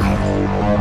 Hi.